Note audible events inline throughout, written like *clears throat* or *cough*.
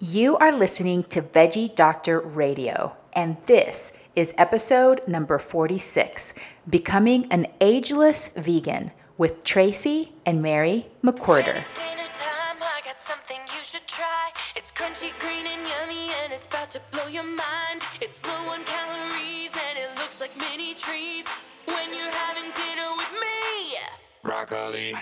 You are listening to Veggie Doctor Radio, and this is episode number 46 Becoming an Ageless Vegan with Tracye and Mary McQuirter. It's crunchy, green, and yummy, and it's about to blow your mind. It's low on calories, and it looks like mini trees. When you're having dinner with me, broccoli.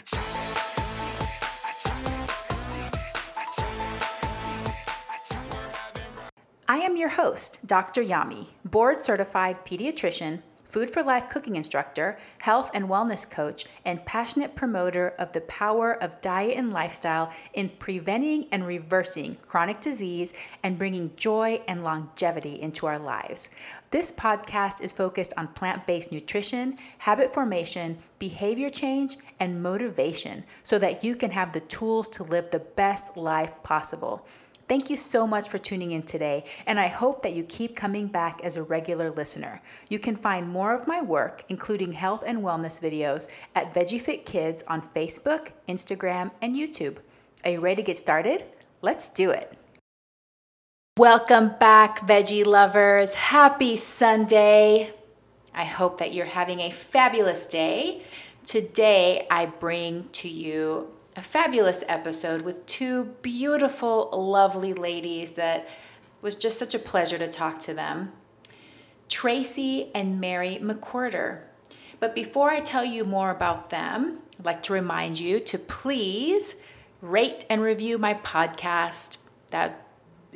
Am your host, Dr. Yami, board certified pediatrician, food for life cooking instructor, health and wellness coach, and passionate promoter of the power of diet and lifestyle in preventing and reversing chronic disease and bringing joy and longevity into our lives. This podcast is focused on plant based nutrition, habit formation, behavior change, and motivation so that you can have the tools to live the best life possible. Thank you so much for tuning in today, and I hope that you keep coming back as a regular listener. You can find more of my work, including health and wellness videos, at VeggieFit Kids on Facebook, Instagram, and YouTube. Are you ready to get started? Let's do it. Welcome back, veggie lovers. Happy Sunday. I hope that you're having a fabulous day. Today, I bring to you a fabulous episode with two beautiful, lovely ladies that was just such a pleasure to talk to them. Tracye and Mary McQuirter. But before I tell you more about them, I'd like to remind you to please rate and review my podcast. That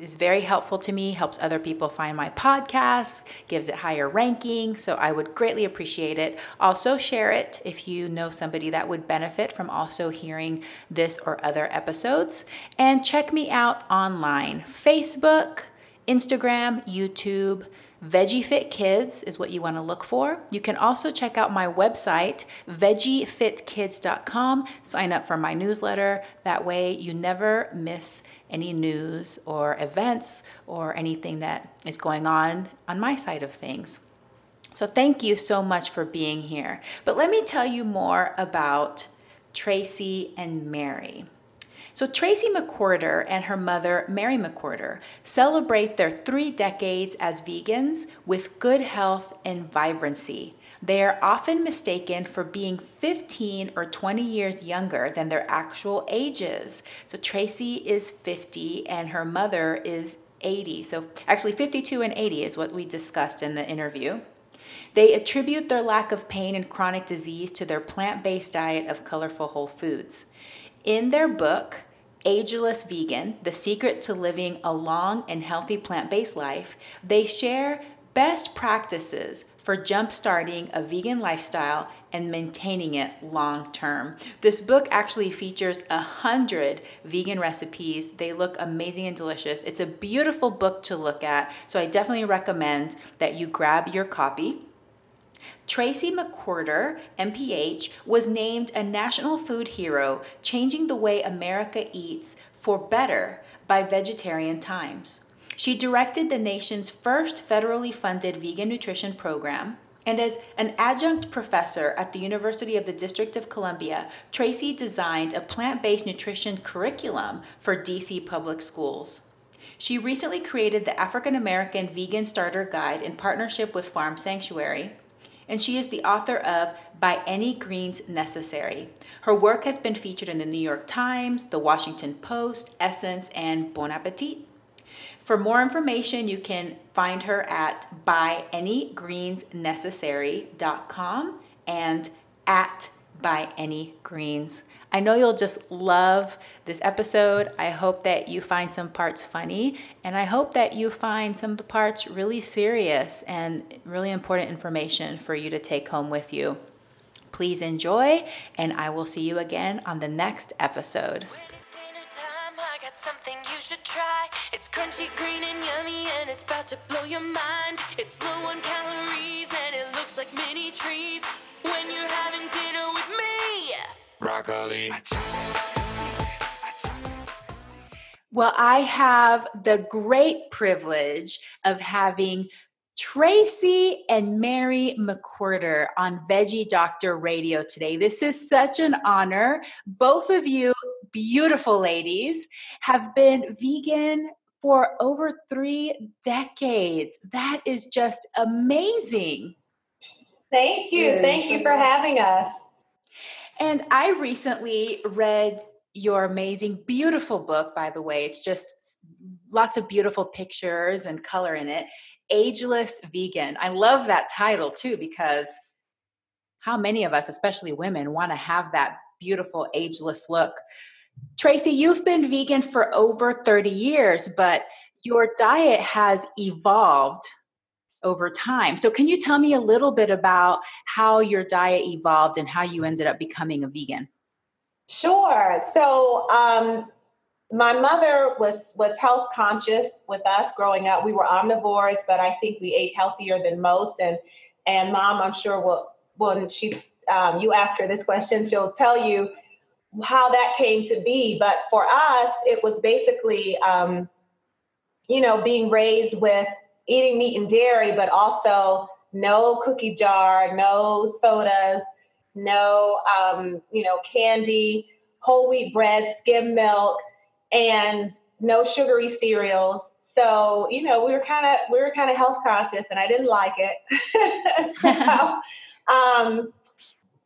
is very helpful to me, helps other people find my podcast, gives it higher ranking. So I would greatly appreciate it. Also, share it if you know somebody that would benefit from also hearing this or other episodes. And check me out online Facebook, Instagram, YouTube. Veggie Fit Kids is what you want to look for. You can also check out my website, veggiefitkids.com. Sign up for my newsletter. That way, you never miss any news or events or anything that is going on on my side of things. So, thank you so much for being here. But let me tell you more about Tracye and Mary. So, Tracye McQuirter and her mother, Mary McQuirter, celebrate their three decades as vegans with good health and vibrancy. They are often mistaken for being 15 or 20 years younger than their actual ages. So, Tracye is 50 and her mother is 80. So, actually, 52 and 80 is what we discussed in the interview. They attribute their lack of pain and chronic disease to their plant based diet of colorful whole foods. In their book, Ageless Vegan The Secret to Living a Long and Healthy Plant Based Life, they share best practices for jumpstarting a vegan lifestyle and maintaining it long term. This book actually features a hundred vegan recipes. They look amazing and delicious. It's a beautiful book to look at, so I definitely recommend that you grab your copy. Tracye McQuirter, MPH, was named a national food hero, changing the way America eats for better by Vegetarian Times. She directed the nation's first federally funded vegan nutrition program. And as an adjunct professor at the University of the District of Columbia, Tracye designed a plant based nutrition curriculum for DC public schools. She recently created the African American Vegan Starter Guide in partnership with Farm Sanctuary and she is the author of By Any Greens Necessary. Her work has been featured in the New York Times, the Washington Post, Essence, and Bon Appetit. For more information, you can find her at byanyGreensNecessary.com and at byanyGreens. I know you'll just love this episode. I hope that you find some parts funny, and I hope that you find some of the parts really serious and really important information for you to take home with you. Please enjoy, and I will see you again on the next episode. Something you should try. It's crunchy, green, and yummy, and it's about to blow your mind. It's low on calories, and it looks like mini trees. When you're having dinner with me, broccoli. Well, I have the great privilege of having Tracye and Mary McQuirter on Veggie Doctor Radio today. This is such an honor. Both of you, beautiful ladies, have been vegan for over three decades. That is just amazing. Thank you. Thank you for having us. And I recently read your amazing, beautiful book, by the way. It's just lots of beautiful pictures and color in it. Ageless Vegan. I love that title too because how many of us, especially women, want to have that beautiful ageless look? Tracye, you've been vegan for over 30 years, but your diet has evolved over time. So, can you tell me a little bit about how your diet evolved and how you ended up becoming a vegan? Sure. So, um, my mother was was health conscious with us growing up. We were omnivores, but I think we ate healthier than most. And and mom, I'm sure will when she um, you ask her this question, she'll tell you how that came to be. But for us, it was basically um, you know being raised with eating meat and dairy, but also no cookie jar, no sodas, no um, you know candy, whole wheat bread, skim milk and no sugary cereals. So, you know, we were kind of we were kind of health conscious and I didn't like it. *laughs* so, *laughs* um,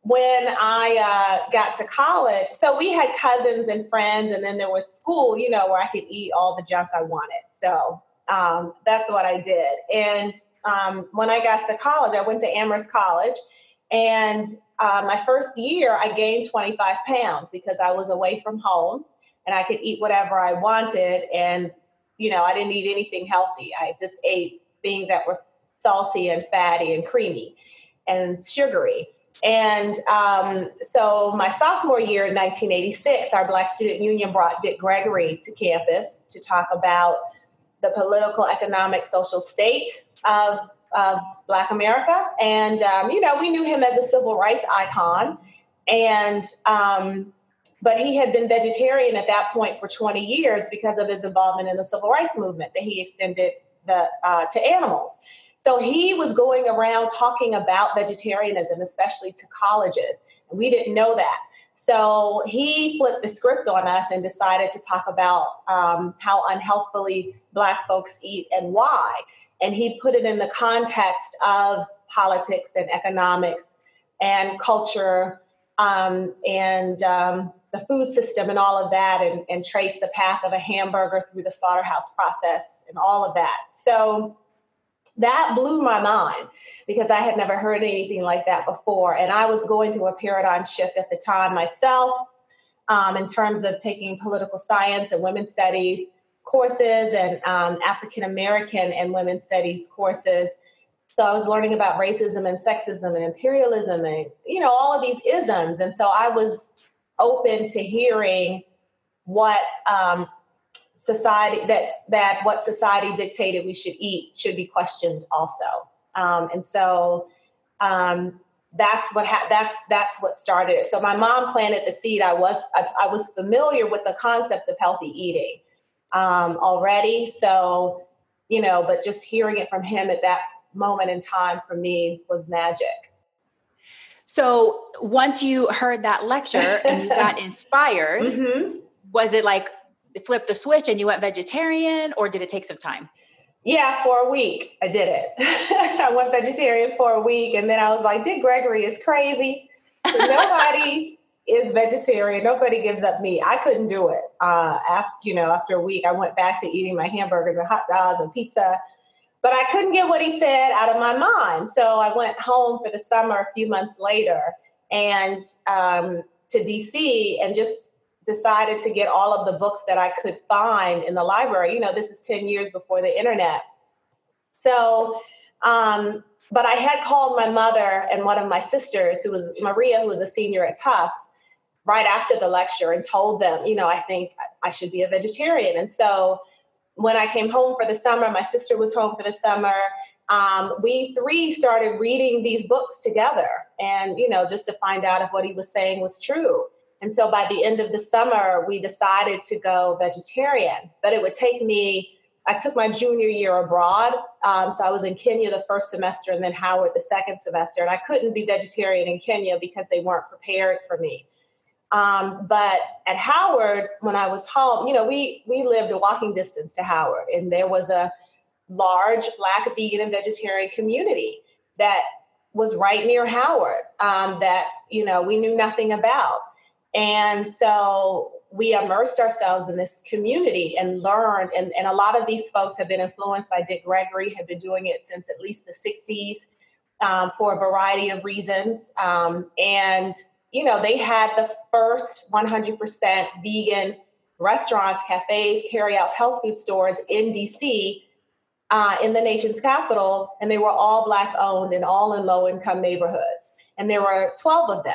when I uh, got to college, so we had cousins and friends, and then there was school, you know, where I could eat all the junk I wanted. So um, that's what I did. And um, when I got to college, I went to Amherst College, and uh, my first year, I gained 25 pounds because I was away from home and I could eat whatever I wanted. And, you know, I didn't eat anything healthy. I just ate things that were salty and fatty and creamy and sugary. And um, so my sophomore year in 1986, our Black Student Union brought Dick Gregory to campus to talk about the political, economic, social state of, of Black America. And, um, you know, we knew him as a civil rights icon. And um, but he had been vegetarian at that point for 20 years because of his involvement in the civil rights movement that he extended the, uh, to animals. So he was going around talking about vegetarianism, especially to colleges. And we didn't know that. So he flipped the script on us and decided to talk about um, how unhealthfully Black folks eat and why. And he put it in the context of politics and economics and culture um, and um, the food system and all of that and, and trace the path of a hamburger through the slaughterhouse process and all of that. So that blew my mind because I had never heard anything like that before. And I was going through a paradigm shift at the time myself um, in terms of taking political science and women's studies courses and um, African American and women's studies courses. So I was learning about racism and sexism and imperialism and, you know, all of these isms. And so I was open to hearing what um, society that that what society dictated we should eat should be questioned also um, and so um, that's what ha- that's that's what started it so my mom planted the seed i was I, I was familiar with the concept of healthy eating um, already so you know but just hearing it from him at that moment in time for me was magic so once you heard that lecture and you got *laughs* inspired, mm-hmm. was it like flip the switch and you went vegetarian or did it take some time? Yeah, for a week I did it. *laughs* I went vegetarian for a week and then I was like, Dick Gregory is crazy. *laughs* Nobody is vegetarian. Nobody gives up meat. I couldn't do it. Uh, after you know, after a week, I went back to eating my hamburgers and hot dogs and pizza but I couldn't get what he said out of my mind. So I went home for the summer a few months later and um, to DC and just decided to get all of the books that I could find in the library. You know, this is 10 years before the internet. So, um, but I had called my mother and one of my sisters, who was Maria, who was a senior at Tufts, right after the lecture and told them, you know, I think I should be a vegetarian. And so when I came home for the summer, my sister was home for the summer. Um, we three started reading these books together and, you know, just to find out if what he was saying was true. And so by the end of the summer, we decided to go vegetarian. But it would take me, I took my junior year abroad. Um, so I was in Kenya the first semester and then Howard the second semester. And I couldn't be vegetarian in Kenya because they weren't prepared for me. Um, but at Howard, when I was home, you know, we we lived a walking distance to Howard, and there was a large Black vegan and vegetarian community that was right near Howard um, that you know we knew nothing about, and so we immersed ourselves in this community and learned. And, and a lot of these folks have been influenced by Dick Gregory, have been doing it since at least the 60s um, for a variety of reasons. Um, and, you know, they had the first 100% vegan restaurants, cafes, carryouts, health food stores in DC uh, in the nation's capital. And they were all Black owned and all in low income neighborhoods. And there were 12 of them.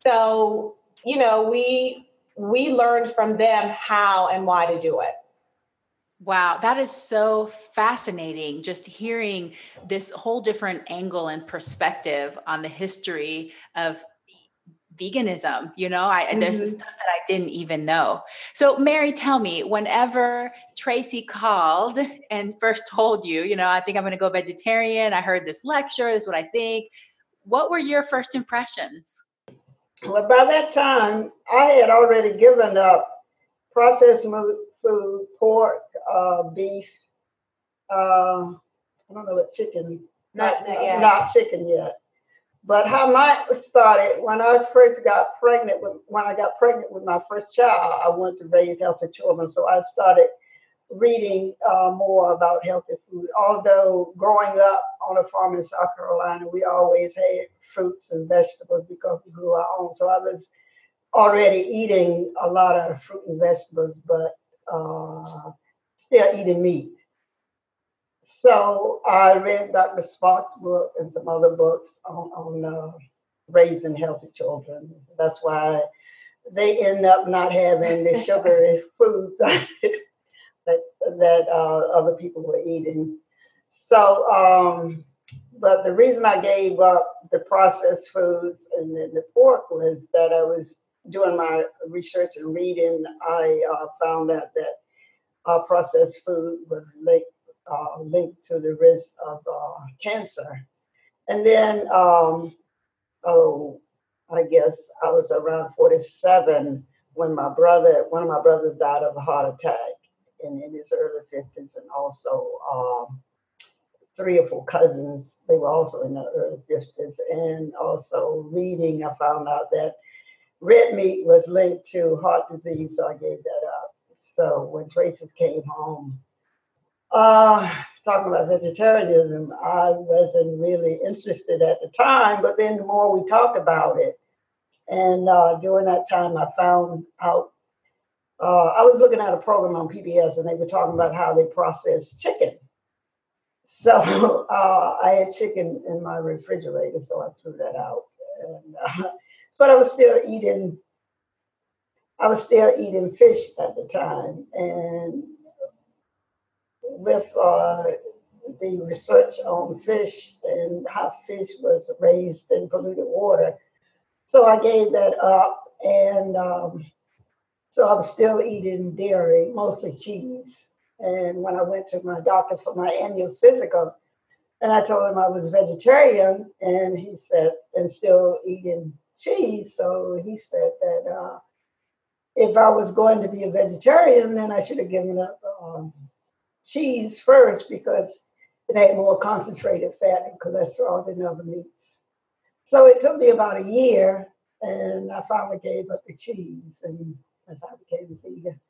So, you know, we we learned from them how and why to do it. Wow, that is so fascinating. Just hearing this whole different angle and perspective on the history of veganism. You know, I mm-hmm. there's stuff that I didn't even know. So, Mary, tell me, whenever Tracye called and first told you, you know, I think I'm going to go vegetarian. I heard this lecture. This is what I think. What were your first impressions? Well, by that time, I had already given up processed food, pork, uh, beef. Uh, I don't know what chicken. Not not, not chicken yet. But how mine started when I first got pregnant with when I got pregnant with my first child, I wanted to raise healthy children. So I started reading uh, more about healthy food. Although growing up on a farm in South Carolina, we always had fruits and vegetables because we grew our own. So I was already eating a lot of fruit and vegetables, but uh, still eating meat. So I read Dr. Spock's book and some other books on, on uh, raising healthy children. That's why they end up not having the *laughs* sugary foods *laughs* that that uh, other people were eating. So um, but the reason I gave up the processed foods and the, the pork was that I was doing my research and reading. I uh, found out that uh, processed food was linked, uh, linked to the risk of uh, cancer. And then, um, oh, I guess I was around 47 when my brother, one of my brothers died of a heart attack in, in his early 50s, and also um, three or four cousins. They were also in the early 50s. And also reading, I found out that red meat was linked to heart disease, so I gave that up. So when Tracye came home, uh, talking about vegetarianism, I wasn't really interested at the time, but then the more we talked about it, and uh, during that time, I found out. Uh, I was looking at a program on PBS, and they were talking about how they process chicken so *laughs* uh, I had chicken in my refrigerator, so I threw that out. And, uh, *laughs* but I was still eating. I was still eating fish at the time, and with uh, the research on fish and how fish was raised in polluted water, so I gave that up, and um, so I'm still eating dairy, mostly cheese. And when I went to my doctor for my annual physical, and I told him I was vegetarian, and he said, and still eating cheese. So he said that uh, if I was going to be a vegetarian, then I should have given up um, cheese first because it had more concentrated fat and cholesterol than other meats. So it took me about a year, and I finally gave up the cheese, and that's how I became a vegan.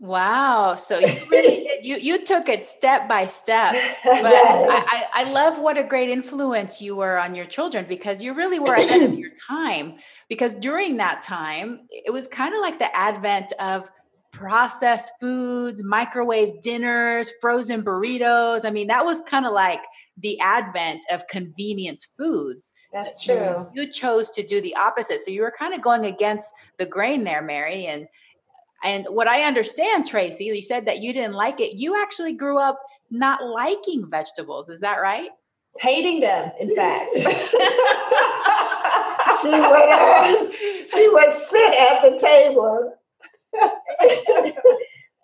Wow. So you *laughs* really did, you you took it step by step. *laughs* But I, I, I love what a great influence you were on your children because you really were ahead of your time. Because during that time, it was kind of like the advent of processed foods, microwave dinners, frozen burritos. I mean, that was kind of like the advent of convenience foods. That's true. You chose to do the opposite. So you were kind of going against the grain there, Mary. And and what I understand, Tracye, you said that you didn't like it. You actually grew up not liking vegetables. Is that right? Hating them, in fact. *laughs* she would she would sit at the table *laughs*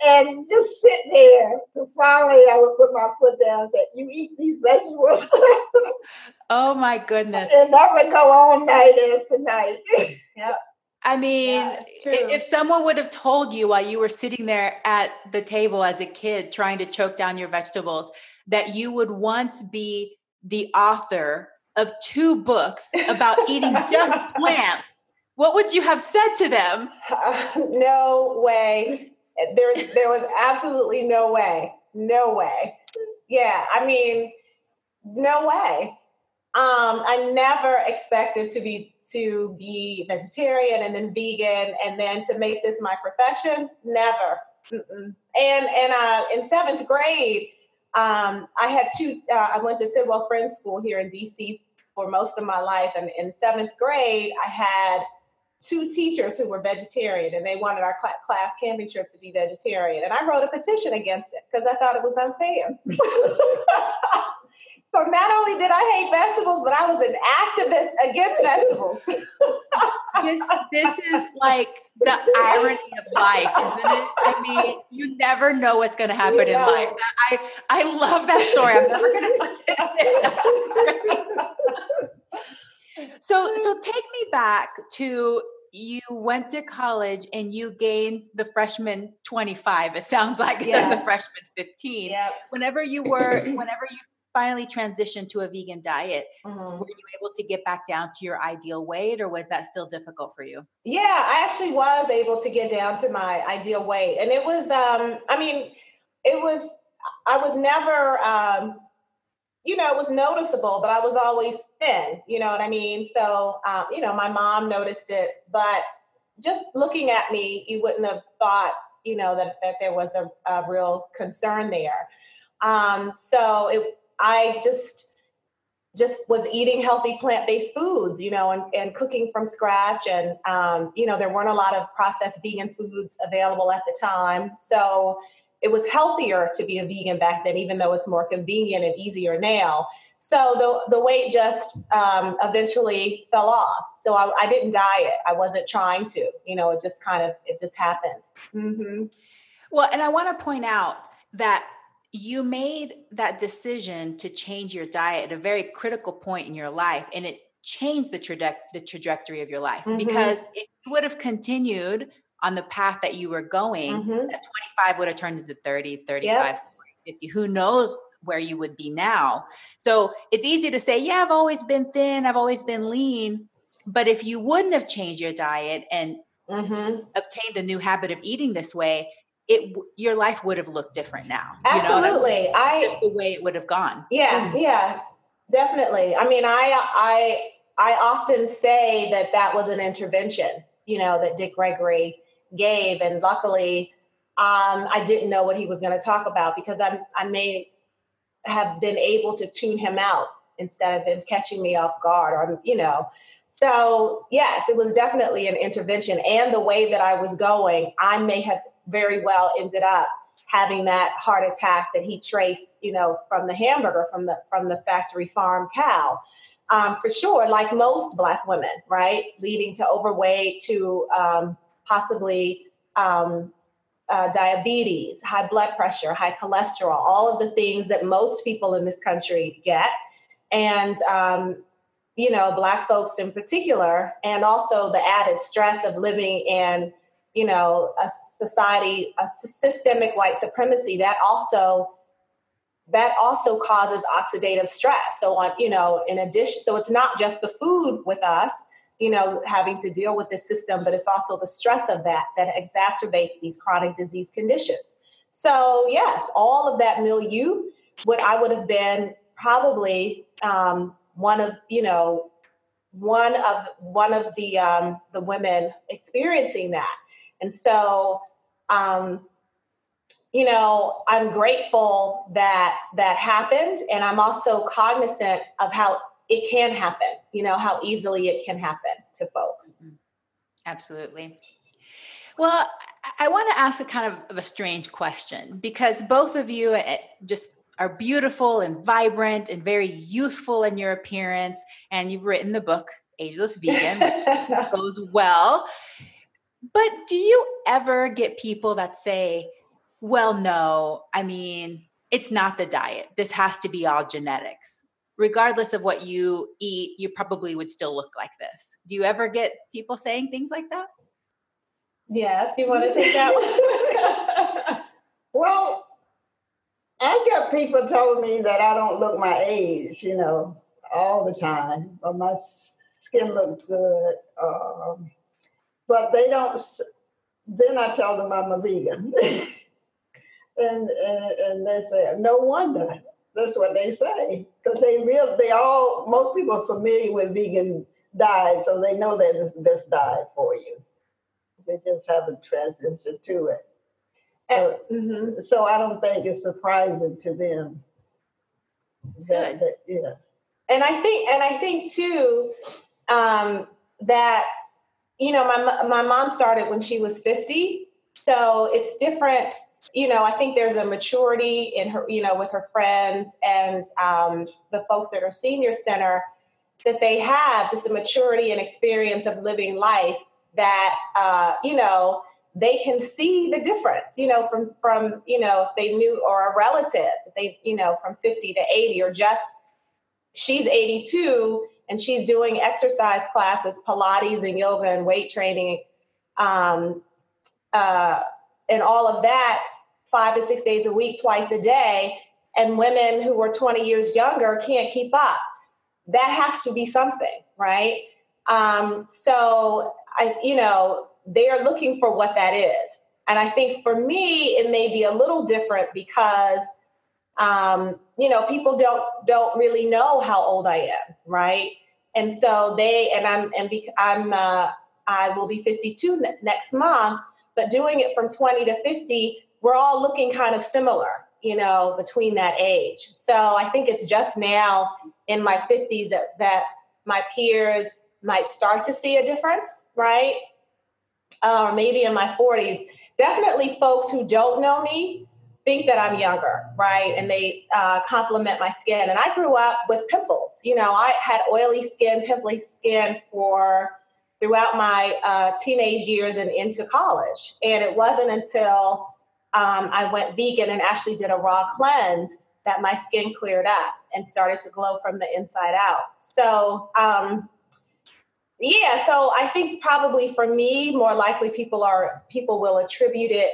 and just sit there. So finally, I would put my foot down and say, "You eat these vegetables." *laughs* oh my goodness! And that would go all night after night. *laughs* yep. I mean, yeah, if someone would have told you while you were sitting there at the table as a kid trying to choke down your vegetables that you would once be the author of two books about eating just plants, what would you have said to them? Uh, *laughs* no way. There, there was absolutely no way. No way. Yeah, I mean, no way. Um, I never expected to be to be vegetarian and then vegan and then to make this my profession. Never. Mm-mm. And and uh, in seventh grade, um, I had two. Uh, I went to Sidwell Friends School here in DC for most of my life, and in seventh grade, I had two teachers who were vegetarian, and they wanted our cl- class camping trip to be vegetarian. And I wrote a petition against it because I thought it was unfair. *laughs* So not only did I hate vegetables, but I was an activist against vegetables. *laughs* this this is like the irony of life, isn't it? I mean, you never know what's going to happen in life. I I love that story. I'm never going *laughs* to. so so take me back to you went to college and you gained the freshman 25 it sounds like instead yes. of the freshman 15 yep. whenever you were whenever you finally transitioned to a vegan diet, mm-hmm. were you able to get back down to your ideal weight or was that still difficult for you? Yeah, I actually was able to get down to my ideal weight. And it was, um, I mean, it was, I was never, um, you know, it was noticeable, but I was always thin, you know what I mean? So, um, you know, my mom noticed it, but just looking at me, you wouldn't have thought, you know, that, that there was a, a real concern there. Um, so it, I just just was eating healthy plant-based foods, you know, and, and cooking from scratch. And um, you know, there weren't a lot of processed vegan foods available at the time. So it was healthier to be a vegan back then, even though it's more convenient and easier now. So the, the weight just um, eventually fell off. So I, I, didn't diet. I wasn't trying to, you know, it just kind of, it just happened. Mm-hmm. Well, and I want to point out that you made that decision to change your diet at a very critical point in your life and it changed the, traje- the trajectory of your life mm-hmm. because if you would have continued on the path that you were going mm-hmm. that 25 would have turned into 30 35 yep. 40, 50 who knows where you would be now so it's easy to say yeah i've always been thin i've always been lean but if you wouldn't have changed your diet and mm-hmm. obtained the new habit of eating this way it your life would have looked different now. Absolutely, you know? I just the way it would have gone. Yeah, mm-hmm. yeah, definitely. I mean, I I I often say that that was an intervention, you know, that Dick Gregory gave, and luckily, um, I didn't know what he was going to talk about because I I may have been able to tune him out instead of him catching me off guard, or you know. So yes, it was definitely an intervention, and the way that I was going, I may have very well ended up having that heart attack that he traced, you know, from the hamburger from the from the factory farm cow. Um, for sure, like most Black women, right, leading to overweight, to um, possibly um, uh, diabetes, high blood pressure, high cholesterol, all of the things that most people in this country get, and um, you know, Black folks in particular, and also the added stress of living in you know a society a systemic white supremacy that also that also causes oxidative stress. So on you know in addition so it's not just the food with us you know having to deal with the system but it's also the stress of that that exacerbates these chronic disease conditions so yes all of that milieu what i would have been probably um, one of you know one of one of the um, the women experiencing that and so, um, you know, I'm grateful that that happened. And I'm also cognizant of how it can happen, you know, how easily it can happen to folks. Mm-hmm. Absolutely. Well, I want to ask a kind of a strange question because both of you eh, just are beautiful and vibrant and very youthful in your appearance. And you've written the book, Ageless Vegan, which *laughs* goes well. But do you ever get people that say, well, no, I mean, it's not the diet. This has to be all genetics. Regardless of what you eat, you probably would still look like this. Do you ever get people saying things like that? Yes, you want to take that one? *laughs* well, I got people told me that I don't look my age, you know, all the time, but my skin looks good. Um, but they don't. Then I tell them I'm a vegan, *laughs* and, and and they say, no wonder. That's what they say because they real they all most people are familiar with vegan diet, so they know that it's the best diet for you. They just haven't transitioned to it. So, mm-hmm. so I don't think it's surprising to them. That, that, yeah. And I think, and I think too, um, that you know, my my mom started when she was fifty, so it's different. You know, I think there's a maturity in her, you know, with her friends and um, the folks at her senior center that they have just a maturity and experience of living life that uh, you know they can see the difference you know from from you know if they knew or a relative if they you know from 50 to 80 or just she's 82 and she's doing exercise classes pilates and yoga and weight training um, uh, and all of that five to six days a week twice a day and women who are 20 years younger can't keep up that has to be something right um, so I, you know, they are looking for what that is. And I think for me, it may be a little different because, um, you know, people don't don't really know how old I am, right? And so they and I'm and be, I'm uh, I will be 52 ne- next month, but doing it from 20 to 50, we're all looking kind of similar, you know, between that age. So I think it's just now in my 50s that that my peers might start to see a difference, right? Or uh, maybe in my 40s. Definitely folks who don't know me think that I'm younger, right? And they uh, compliment my skin. And I grew up with pimples. You know, I had oily skin, pimply skin for throughout my uh, teenage years and into college. And it wasn't until um, I went vegan and actually did a raw cleanse that my skin cleared up and started to glow from the inside out. So, um, yeah so i think probably for me more likely people are people will attribute it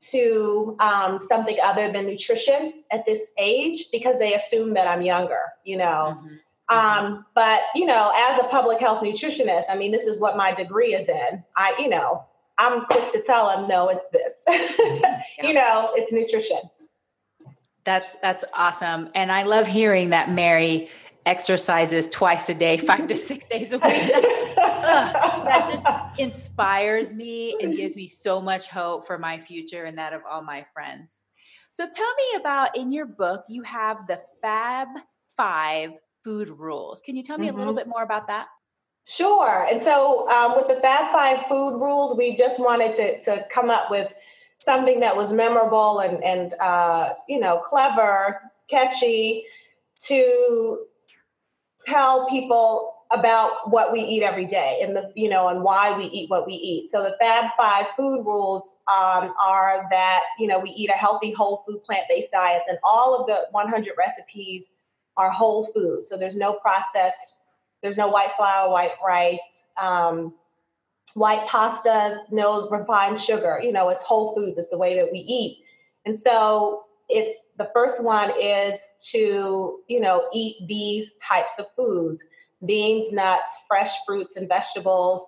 to um, something other than nutrition at this age because they assume that i'm younger you know mm-hmm. mm-hmm. Um, but you know as a public health nutritionist i mean this is what my degree is in i you know i'm quick to tell them no it's this *laughs* yeah. you know it's nutrition that's that's awesome and i love hearing that mary exercises twice a day, five to six days a week. that just inspires me and gives me so much hope for my future and that of all my friends. So tell me about in your book, you have the Fab Five food rules. Can you tell me mm-hmm. a little mm-hmm. bit more about that? Sure. And so um, with the Fab Five food rules, we just wanted to, to come up with something that was memorable and, and uh, you know, clever, catchy to tell people about what we eat every day and the you know and why we eat what we eat so the fab five food rules um, are that you know we eat a healthy whole food plant-based diets and all of the 100 recipes are whole food so there's no processed there's no white flour white rice um, white pastas no refined sugar. You know it's whole foods. It's the way that we eat. And so it's the first one is to you know eat these types of foods beans nuts fresh fruits and vegetables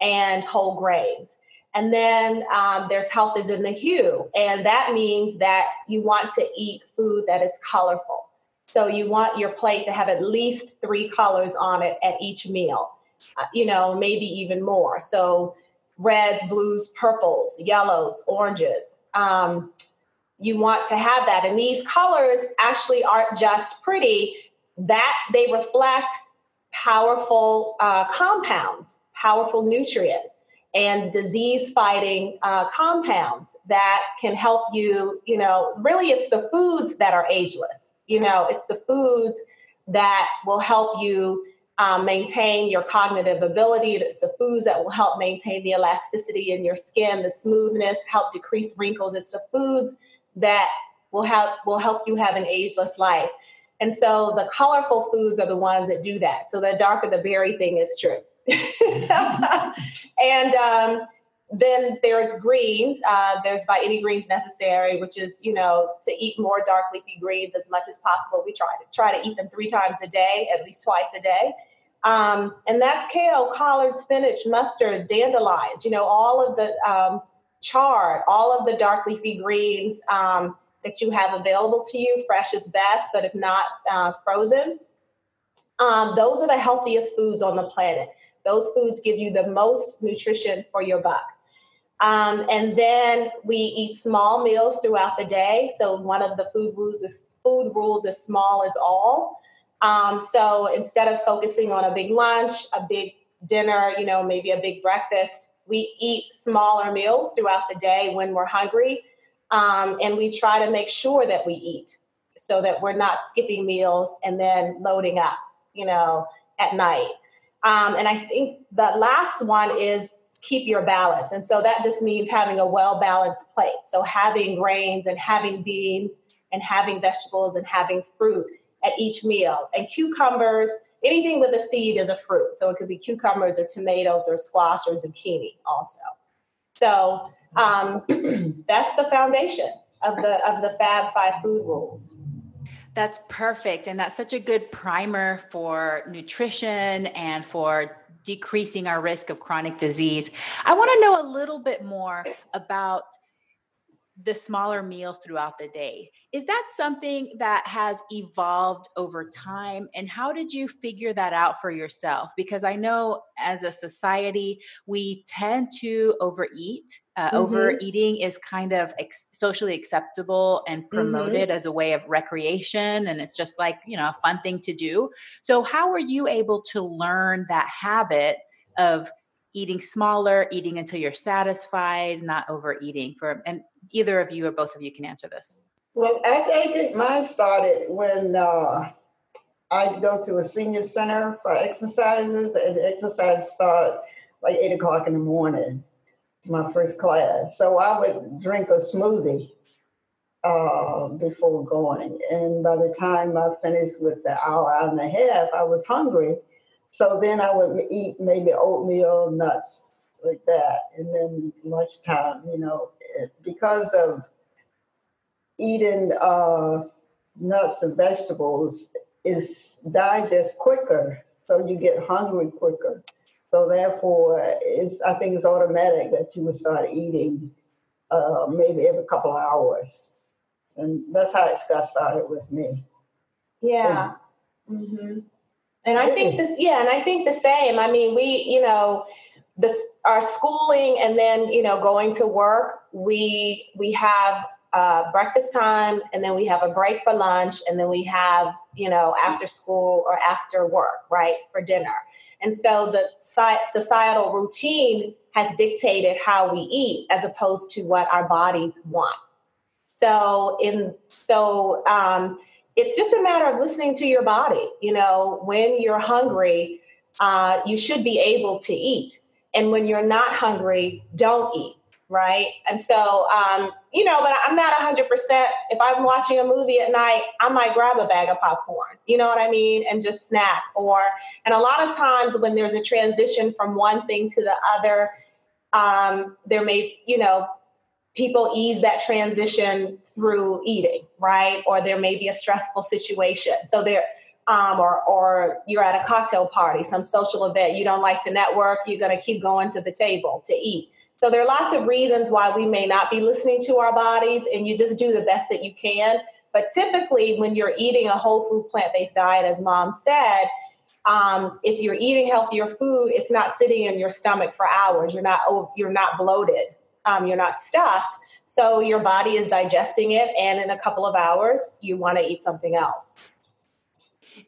and whole grains. And then um, there's health is in the hue and that means that you want to eat food that is colorful so you want your plate to have at least three colors on it at each meal uh, you know maybe even more so reds blues purples yellows oranges um, you want to have that. And these colors actually aren't just pretty, that they reflect powerful uh, compounds, powerful nutrients, and disease fighting uh, compounds that can help you. You know, really, it's the foods that are ageless. You know, it's the foods that will help you um, maintain your cognitive ability. It's the foods that will help maintain the elasticity in your skin, the smoothness, help decrease wrinkles. It's the foods that will help will help you have an ageless life. And so the colorful foods are the ones that do that. So the darker the berry thing is true. *laughs* *laughs* and um, then there's greens. Uh, there's by any greens necessary, which is you know to eat more dark leafy greens as much as possible. We try to try to eat them three times a day, at least twice a day. Um, and that's kale, collard, spinach, mustards, dandelions. You know all of the um, chard, all of the dark leafy greens um, that you have available to you. Fresh is best, but if not uh, frozen, um, those are the healthiest foods on the planet. Those foods give you the most nutrition for your buck. Um, and then we eat small meals throughout the day. So one of the food rules is food rules is small as all. Um, so instead of focusing on a big lunch, a big dinner, you know, maybe a big breakfast, we eat smaller meals throughout the day when we're hungry. Um, and we try to make sure that we eat so that we're not skipping meals and then loading up, you know, at night. Um, and I think the last one is keep your balance. And so that just means having a well balanced plate. So having grains and having beans and having vegetables and having fruit at each meal. And cucumbers, anything with a seed is a fruit. So it could be cucumbers or tomatoes or squash or zucchini also. So um, *clears throat* that's the foundation of the of the Fab Five food rules. That's perfect. And that's such a good primer for nutrition and for decreasing our risk of chronic disease. I want to know a little bit more about the smaller meals throughout the day. Is that something that has evolved over time? And how did you figure that out for yourself? Because I know as a society, we tend to overeat. Uh, mm-hmm. Overeating is kind of ex- socially acceptable and mm-hmm. promoted mm-hmm. as a way of recreation. And it's just like, you know, a fun thing to do. So, how were you able to learn that habit of eating smaller, eating until you're satisfied, not overeating for and either of you or both of you can answer this. Well, I, I think mine started when uh, I'd go to a senior center for exercises, and exercise start like eight o'clock in the morning. My first class, so I would drink a smoothie uh, before going, and by the time I finished with the hour, hour and a half, I was hungry. So then I would eat maybe oatmeal, nuts, like that. And then lunchtime, you know, because of eating uh, nuts and vegetables, is digest quicker, so you get hungry quicker. So therefore, it's I think it's automatic that you would start eating uh, maybe every couple of hours, and that's how it got started with me. Yeah. Mm-hmm. And I think this, yeah, and I think the same. I mean, we, you know, our schooling and then you know going to work we we have uh, breakfast time and then we have a break for lunch and then we have you know after school or after work right for dinner. And so the societal routine has dictated how we eat as opposed to what our bodies want. So in so um, it's just a matter of listening to your body you know when you're hungry uh, you should be able to eat and when you're not hungry, don't eat. Right. And so, um, you know, but I'm not 100%. If I'm watching a movie at night, I might grab a bag of popcorn, you know what I mean? And just snack. Or, and a lot of times when there's a transition from one thing to the other, um, there may, you know, people ease that transition through eating, right? Or there may be a stressful situation. So there, um, or, or you're at a cocktail party, some social event, you don't like to network, you're going to keep going to the table to eat. So there are lots of reasons why we may not be listening to our bodies, and you just do the best that you can. But typically, when you're eating a whole food plant based diet, as mom said, um, if you're eating healthier food, it's not sitting in your stomach for hours. You're not oh, you're not bloated. Um, you're not stuffed. So your body is digesting it, and in a couple of hours, you want to eat something else.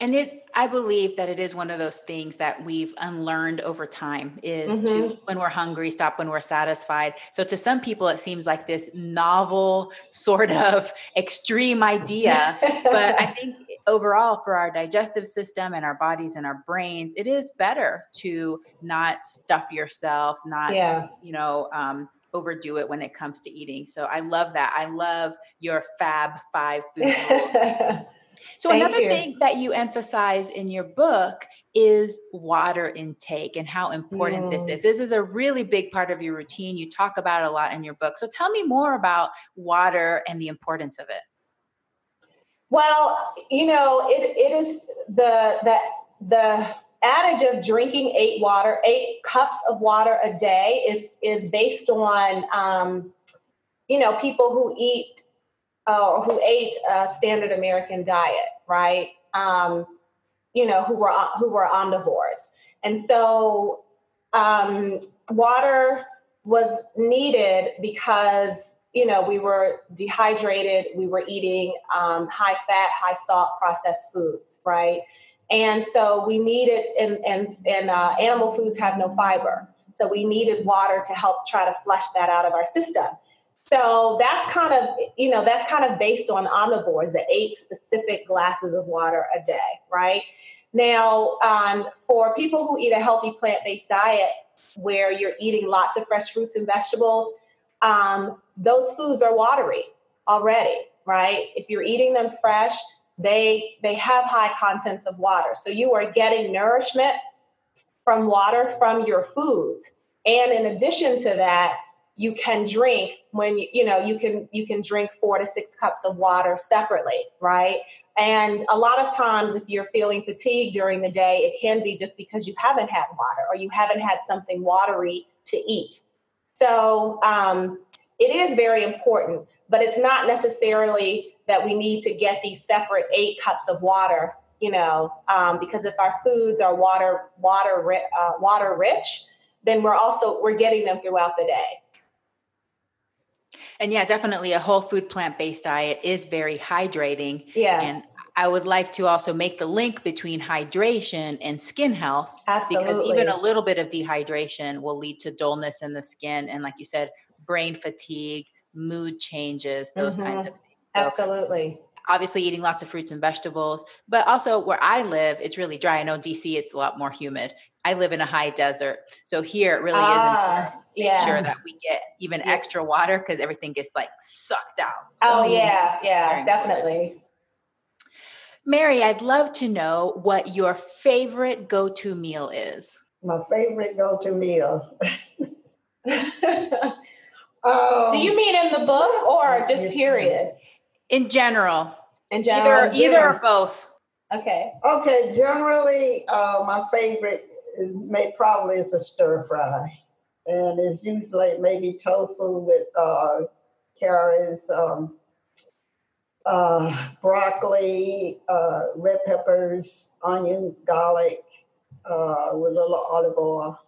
And it, I believe that it is one of those things that we've unlearned over time is mm-hmm. to, when we're hungry, stop when we're satisfied. So to some people, it seems like this novel sort of *laughs* extreme idea. but I think overall for our digestive system and our bodies and our brains, it is better to not stuff yourself, not, yeah. you know, um, overdo it when it comes to eating. So I love that. I love your Fab Five food *laughs* So Thank another you. thing that you emphasize in your book is water intake and how important this Mm. is. This is a really big part of your routine. You talk about it a lot in your book. So tell me more about water and the importance of it. Well, you know, it, it is the the the adage of drinking eight water, eight cups of water a day is is based on um, you know people who eat or who ate a standard American diet, right? Um, you know, who were who were omnivores, and so um, water was needed because you know, we were dehydrated, we were eating um, high fat, high salt processed foods, right? And so we needed, and, and, and uh, animal foods have no fiber. So we needed water to help try to flush that out of our system. So that's kind of, you know, that's kind of based on omnivores, the eight specific glasses of water a day, right? Now, um, for people who eat a healthy plant based diet where you're eating lots of fresh fruits and vegetables, um, those foods are watery already, right? If you're eating them fresh, they they have high contents of water. So you are getting nourishment from water from your foods. And in addition to that, you can drink when you, you know you can you can drink 4 to 6 cups of water separately, right? And a lot of times if you're feeling fatigued during the day, it can be just because you haven't had water or you haven't had something watery to eat. So um, it is very important, but it's not necessarily that we need to get these separate eight cups of water, you know, um, because if our foods are water water uh, water rich, then we're also we're getting them throughout the day. And yeah, definitely a whole food plant based diet is very hydrating. Yeah. And I would like to also make the link between hydration and skin health. Absolutely. Because even a little bit of dehydration will lead to dullness in the skin. And like you said, brain fatigue, mood changes, those mm-hmm. kinds of things. So Absolutely. Obviously, eating lots of fruits and vegetables, but also where I live, it's really dry. I know DC, it's a lot more humid. I live in a high desert. So here it really ah, is important to make sure that we get even yeah. extra water because everything gets like sucked out. So, oh, yeah. Yeah, definitely. Mary, I'd love to know what your favorite go to meal is. My favorite go to meal. *laughs* um, Do you mean in the book or just period? In general. In general. Either, either or both. Okay. Okay. Generally, uh, my favorite may, probably is a stir fry, and it's usually maybe tofu with uh, carrots, um, uh, broccoli, uh, red peppers, onions, garlic, uh, with a little olive oil,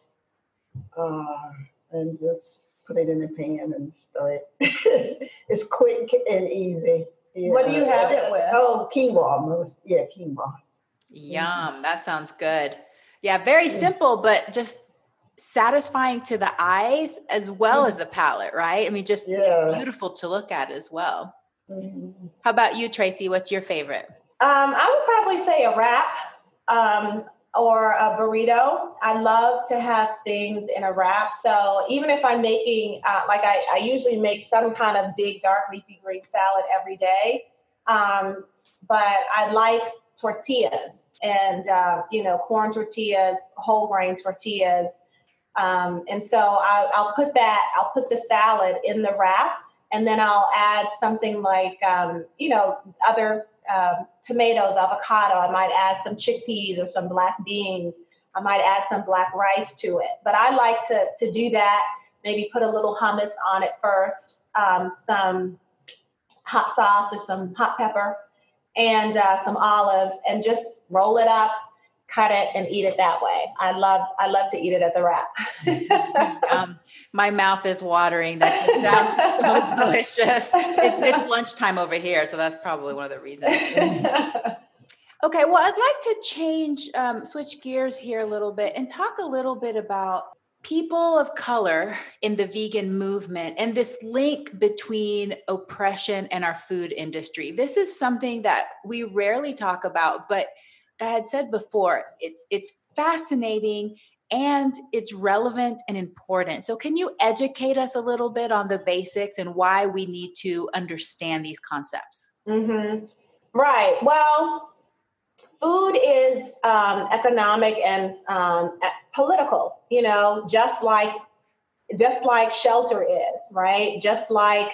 uh, and just put it in the pan and stir it. *laughs* it's quick and easy. Yeah. What do you have it with? Oh, quinoa. Most, Yeah, quinoa. Yum. That sounds good. Yeah, very simple, but just satisfying to the eyes as well as the palate, right? I mean, just yeah. beautiful to look at as well. Mm-hmm. How about you, Tracye? What's your favorite? Um, I would probably say a wrap um, or a burrito. I love to have things in a wrap. So even if I'm making, uh, like I, I, usually make some kind of big dark leafy green salad every day, um, but I like tortillas and uh, you know corn tortillas, whole grain tortillas. Um, and so I, I'll put that, I'll put the salad in the wrap and then I'll add something like um, you know other um, tomatoes, avocado. I might add some chickpeas or some black beans. I might add some black rice to it. But I like to to do that. Maybe put a little hummus on it first, um, some hot sauce or some hot pepper, and uh, some olives, and just roll it up cut it and eat it that way. I love I love to eat it as a wrap. *laughs* um, my mouth is watering. That sounds so *laughs* delicious. It's it's lunchtime over here, so that's probably one of the reasons. *laughs* okay, well, I'd like to change, um, switch gears here a little bit and talk a little bit about people of color in the vegan movement and this link between oppression and our food industry. This is something that we rarely talk about, but I had said before, it's it's fascinating and it's relevant and important. So can you educate us a little bit on the basics and why we need to understand these concepts? Mm-hmm. Right. Well, food is um, economic and um, political. You know, just like just like shelter is, right? Just like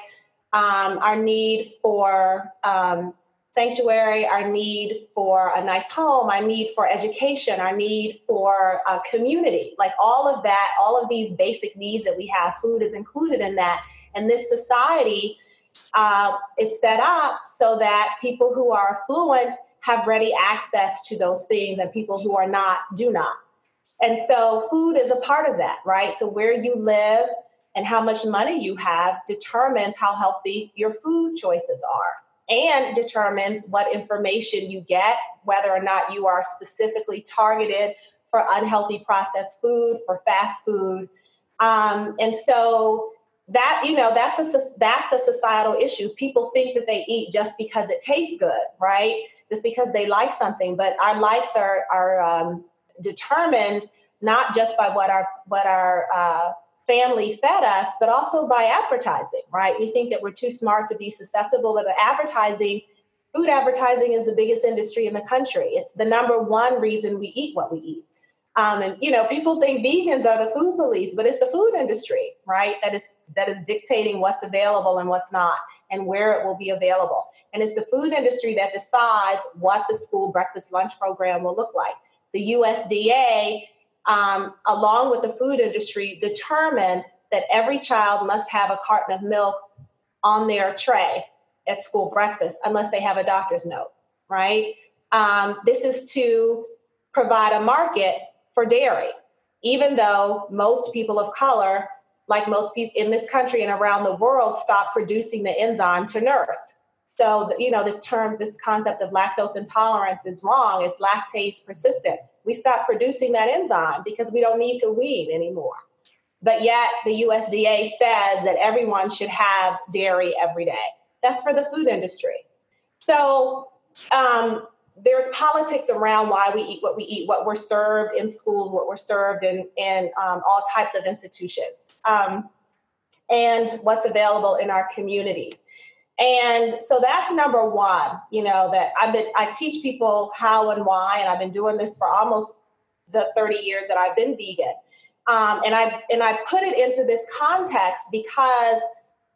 um, our need for um, sanctuary, our need for a nice home, our need for education, our need for a community, like all of that, all of these basic needs that we have, food is included in that. And this society uh, is set up so that people who are affluent have ready access to those things and people who are not do not. And so food is a part of that, right? So where you live and how much money you have determines how healthy your food choices are and determines what information you get, whether or not you are specifically targeted for unhealthy processed food, for fast food. Um, and so that you know that's a that's a societal issue. People think that they eat just because it tastes good right? Just because they like something. But our likes are are um, determined not just by what our what our uh, family fed us, but also by advertising, right? We think that we're too smart to be susceptible to the advertising. Food advertising is the biggest industry in the country. It's the number one reason we eat what we eat. Um, and you know, people think vegans are the food police, but it's the food industry, right? That is that is dictating what's available and what's not, and where it will be available. And it's the food industry that decides what the school breakfast lunch program will look like. The USDA um, along with the food industry, determined that every child must have a carton of milk on their tray at school breakfast unless they have a doctor's note, right? Um, this is to provide a market for dairy, even though most people of color, like most people in this country and around the world, stop producing the enzyme to nurse. So, you know, this term, this concept of lactose intolerance is wrong. It's lactase persistent we stop producing that enzyme because we don't need to wean anymore. But yet the USDA says that everyone should have dairy every day. That's for the food industry. So um, there's politics around why we eat what we eat, what we're served in schools, what we're served in, in um, all types of institutions, um, and what's available in our communities. And so that's number one, you know, that I've been, I teach people how and why, and I've been doing this for almost the 30 years that I've been vegan. Um, and I and I put it into this context because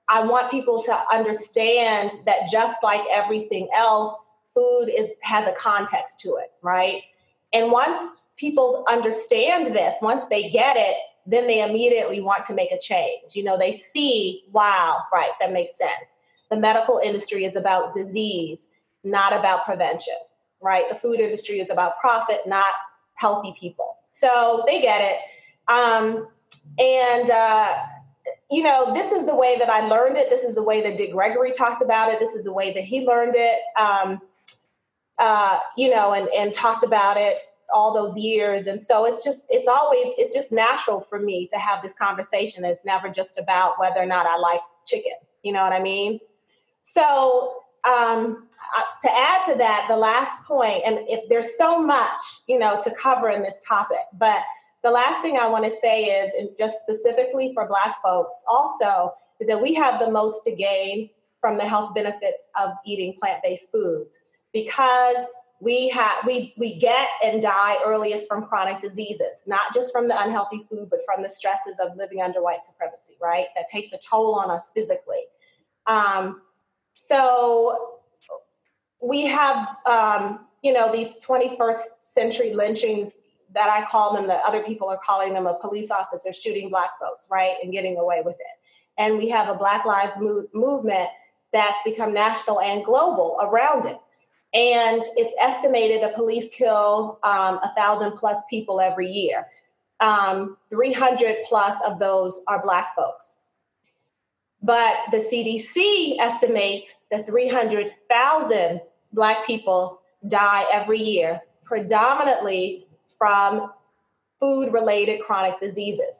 I want people to understand that just like everything else, food is has a context to it, right? And once people understand this, once they get it, then they immediately want to make a change. You know, they see, wow, right, that makes sense the medical industry is about disease, not about prevention, right? The food industry is about profit, not healthy people. So they get it. Um, and, uh, you know, this is the way that I learned it. This is the way that Dick Gregory talked about it. This is the way that he learned it, um, uh, you know, and, and talked about it all those years. And so it's just, it's always, it's just natural for me to have this conversation. It's never just about whether or not I like chicken. You know what I mean? So um, to add to that, the last point, and if there's so much, you know, to cover in this topic, but the last thing I want to say is, and just specifically for Black folks, also, is that we have the most to gain from the health benefits of eating plant-based foods because we have we we get and die earliest from chronic diseases, not just from the unhealthy food, but from the stresses of living under white supremacy. Right, that takes a toll on us physically. Um, so we have, um, you know, these 21st century lynchings that I call them, that other people are calling them a police officer shooting black folks, right, and getting away with it. And we have a Black Lives Mo- movement that's become national and global around it. And it's estimated the police kill um, a thousand plus people every year. Um, 300 plus of those are Black folks. But the CDC estimates that 300,000 Black people die every year, predominantly from food related chronic diseases,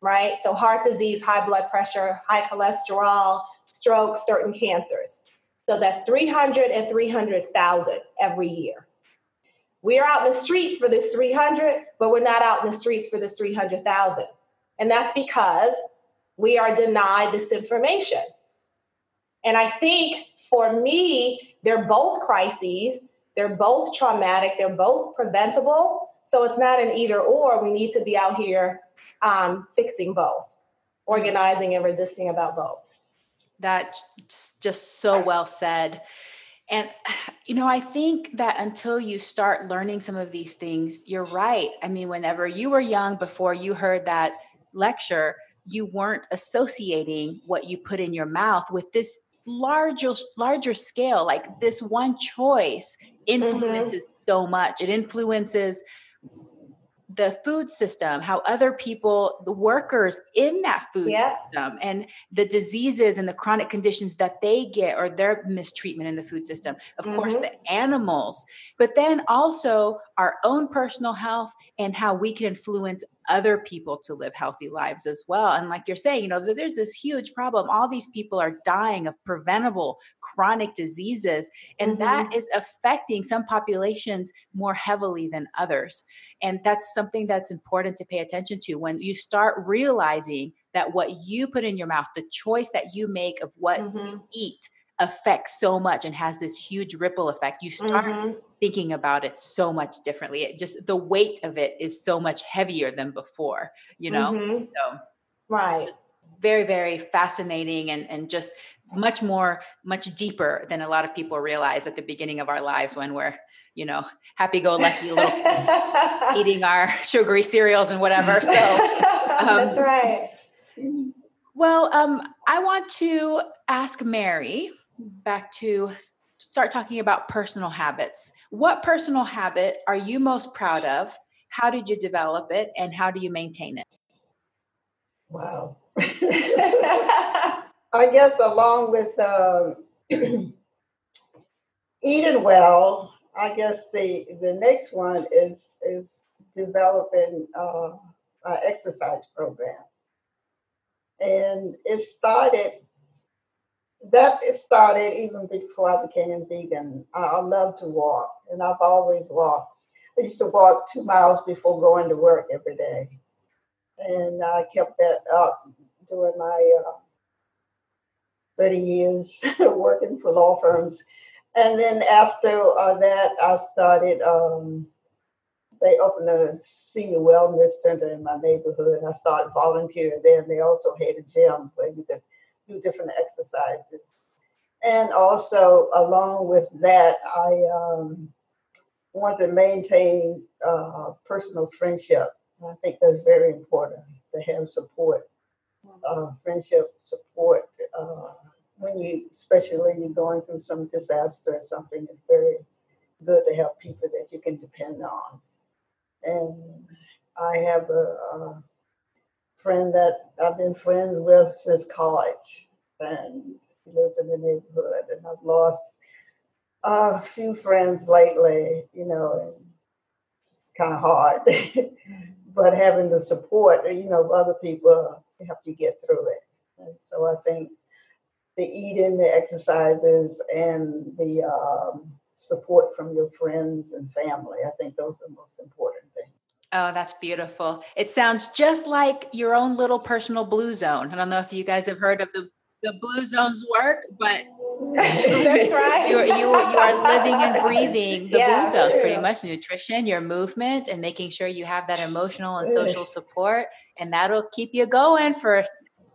right? So, heart disease, high blood pressure, high cholesterol, stroke, certain cancers. So, that's 300 and 300,000 every year. We are out in the streets for this 300, but we're not out in the streets for this 300,000. And that's because we are denied this information. And I think for me, they're both crises, they're both traumatic, they're both preventable. So it's not an either or. We need to be out here um, fixing both, organizing and resisting about both. That's just so well said. And, you know, I think that until you start learning some of these things, you're right. I mean, whenever you were young, before you heard that lecture, you weren't associating what you put in your mouth with this larger larger scale like this one choice mm-hmm. influences mm-hmm. so much it influences the food system, how other people, the workers in that food system, and the diseases and the chronic conditions that they get or their mistreatment in the food system. Of mm-hmm. course, the animals, but then also our own personal health and how we can influence other people to live healthy lives as well. And like you're saying, you know, there's this huge problem. All these people are dying of preventable chronic diseases, and mm-hmm. that is affecting some populations more heavily than others. And that's something that's important to pay attention to when you start realizing that what you put in your mouth, the choice that you make of what mm-hmm. you eat, affects so much and has this huge ripple effect. You start mm-hmm. Thinking about it so much differently. It just the weight of it is so much heavier than before, you know? Mm-hmm. So right. Very, very fascinating and, and just much more, much deeper than a lot of people realize at the beginning of our lives when we're, you know, happy go lucky little *laughs* eating our sugary cereals and whatever. So *laughs* um, that's right. Well, um, I want to ask Mary back to start talking about personal habits. What personal habit are you most proud of? How did you develop it and how do you maintain it? Wow. *laughs* I guess along with um, *clears throat* eating well, I guess the the next one is is developing uh, an exercise program, and it started that started even before I became vegan. I, love to walk, and I've always walked. I used to walk two miles before going to work every day, and I kept that up during my uh, 30 years *laughs* working for law firms. And then after uh, that, I started. Um, they opened a senior wellness center in my neighborhood. I started volunteering there, and they also had a gym where you could do different exercises. And also, along with that, I um, want to maintain uh, personal friendship. I think that's very important to have support, uh, friendship support. Uh, when you, especially when you're going through some disaster or something, it's very good to have people that you can depend on. And I have a, a friend that I've been friends with since college, and she lives in the neighborhood. And I've lost a few friends lately, you know, and it's kind of hard. *laughs* but having the support, you know, of other people help you get through it. And so I think the eating, the exercises, and the um, support from your friends and family, I think those are most important. Oh, that's beautiful. It sounds just like your own little personal blue zone. I don't know if you guys have heard of the, the blue zones work, but that's *laughs* right. you, you, you are living and breathing the yeah, blue zones pretty much nutrition, your movement, and making sure you have that emotional and social support. And that'll keep you going for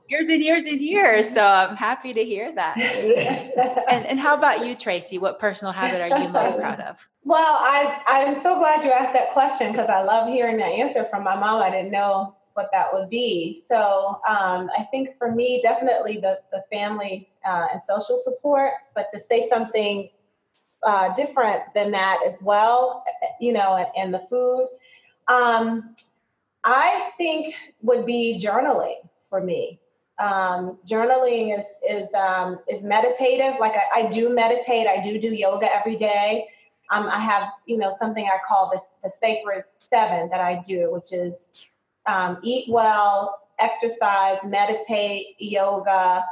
years and years and years. So I'm happy to hear that. *laughs* and, and how about you, Tracye? What personal habit are you most proud of? Well, I, I'm so glad you asked that question because I love hearing that answer from my mom. I didn't know what that would be. So um, I think for me, definitely the, the family uh, and social support, but to say something uh, different than that as well, you know, and, and the food. Um, I think would be journaling for me. Um, journaling is is um, is meditative. Like I, I, do meditate. I do do yoga every day. Um, I have you know something I call this the sacred seven that I do, which is um, eat well, exercise, meditate, yoga,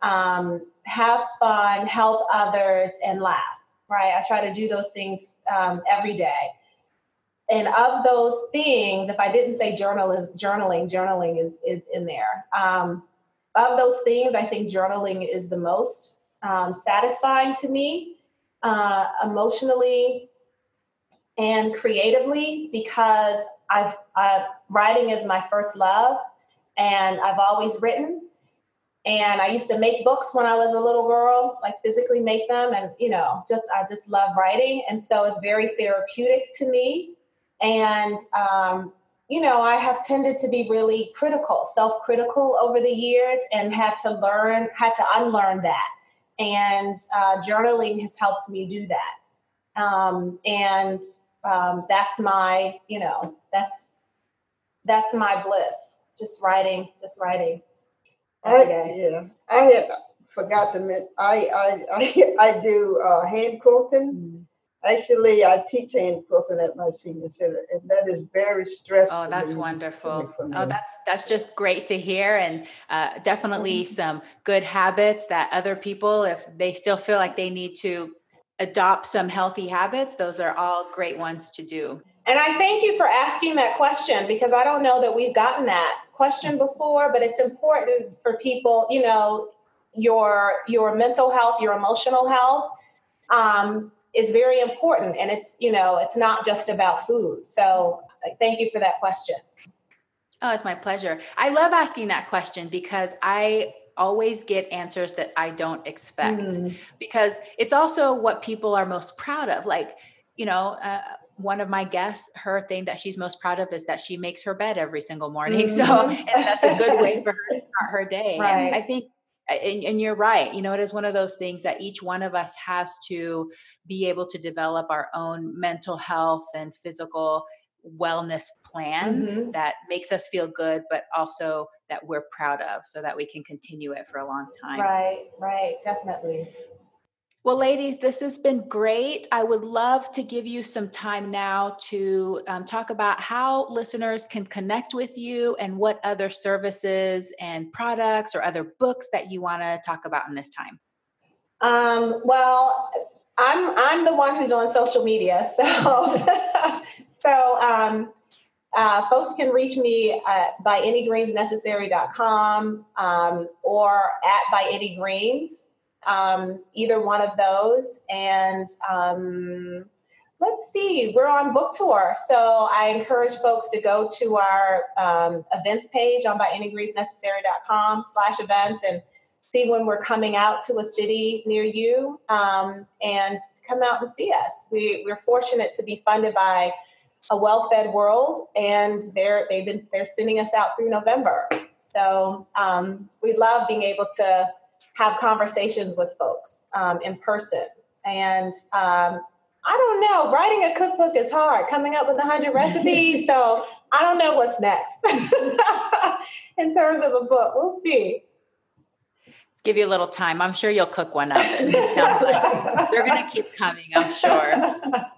um, have fun, help others, and laugh. Right. I try to do those things um, every day. And of those things, if I didn't say journal, journaling, journaling is is in there. Of those things, I think journaling is the most um, satisfying to me uh, emotionally and creatively because I've uh, writing is my first love, and I've always written. And I used to make books when I was a little girl, like physically make them, and you know, just I just love writing, and so it's very therapeutic to me. And um, you know, I have tended to be really critical, self-critical over the years, and had to learn, had to unlearn that. And uh, journaling has helped me do that. Um, and um, that's my, you know, that's that's my bliss. Just writing, just writing. I, yeah, I had forgot to mention. I I I, *laughs* I do uh, hand quilting. Actually, I teach hand quilting at my senior center, and that is very stressful. Oh, that's wonderful. Oh, that's that's just great to hear, and uh, definitely mm-hmm. some good habits that other people, if they still feel like they need to adopt some healthy habits, those are all great ones to do. And I thank you for asking that question because I don't know that we've gotten that question before, but it's important for people, you know, your your mental health, your emotional health um, is very important, and it's you know it's not just about food. So thank you for that question. Oh, it's my pleasure. I love asking that question because I always get answers that I don't expect mm. because it's also what people are most proud of. Like, you know, uh, one of my guests, her thing that she's most proud of is that she makes her bed every single morning. *laughs* Mm-hmm. So, and that's a good way *laughs* for her to start her day. Right. And I think, and, and, you're right, you know, it is one of those things that each one of us has to be able to develop our own mental health and physical wellness plan mm-hmm. that makes us feel good, but also that we're proud of so that we can continue it for a long time. Right, right, definitely. Well, ladies, this has been great. I would love to give you some time now to um, talk about how listeners can connect with you and what other services and products or other books that you want to talk about in this time. Um, well, I'm I'm the one who's on social media, *laughs* so so um, uh, folks can reach me at by anygreensnecessary.com um, or at by any greens, um, either one of those. And um, let's see, we're on book tour. So I encourage folks to go to our um, events page on by anygreensnecessary.com slash events and see when we're coming out to a city near you um, and come out and see us. We, we're fortunate to be funded by a well-fed world, and they're they've been they're sending us out through November. So um, we love being able to have conversations with folks um, in person. And um, I don't know, writing a cookbook is hard. Coming up with a hundred recipes, *laughs* so I don't know what's next *laughs* in terms of a book. We'll see. Let's give you a little time. I'm sure you'll cook one up. It sounds like they're going to keep coming. I'm sure. *laughs*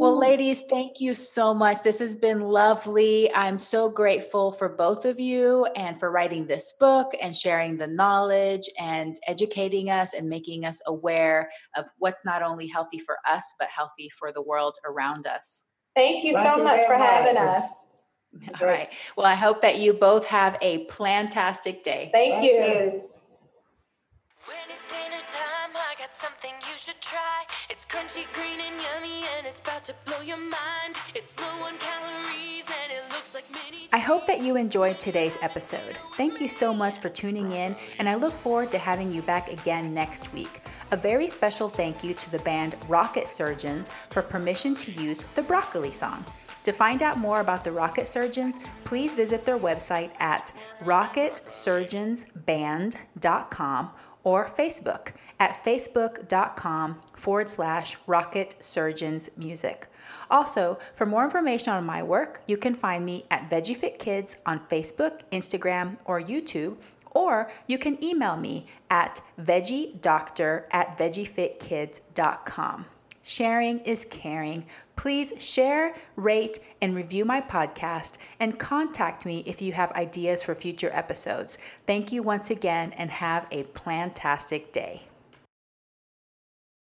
Well, mm. ladies, thank you so much. This has been lovely. I'm so grateful for both of you and for writing this book and sharing the knowledge and educating us and making us aware of what's not only healthy for us, but healthy for the world around us. Thank you so much for having us. *laughs* All right. Well, I hope that you both have a plantastic day. Thank you. Something you should try. It's crunchy, green, and yummy, and it's about to blow your mind. It's low on calories, and it looks like mini. I hope that you enjoyed today's episode. Thank you so much for tuning in, and I look forward to having you back again next week. A very special thank you to the band Rocket Surgeons for permission to use the Broccoli song. To find out more about the Rocket Surgeons, please visit their website at rocketsurgeonsband.com or Facebook at facebook.com forward slash rocket surgeons music. Also, for more information on my work, you can find me at VeggieFit Kids on Facebook, Instagram, or YouTube, or you can email me at veggiedoctor at veggiefitkids.com. Sharing is caring. Please share, rate, and review my podcast and contact me if you have ideas for future episodes. Thank you once again and have a plantastic day.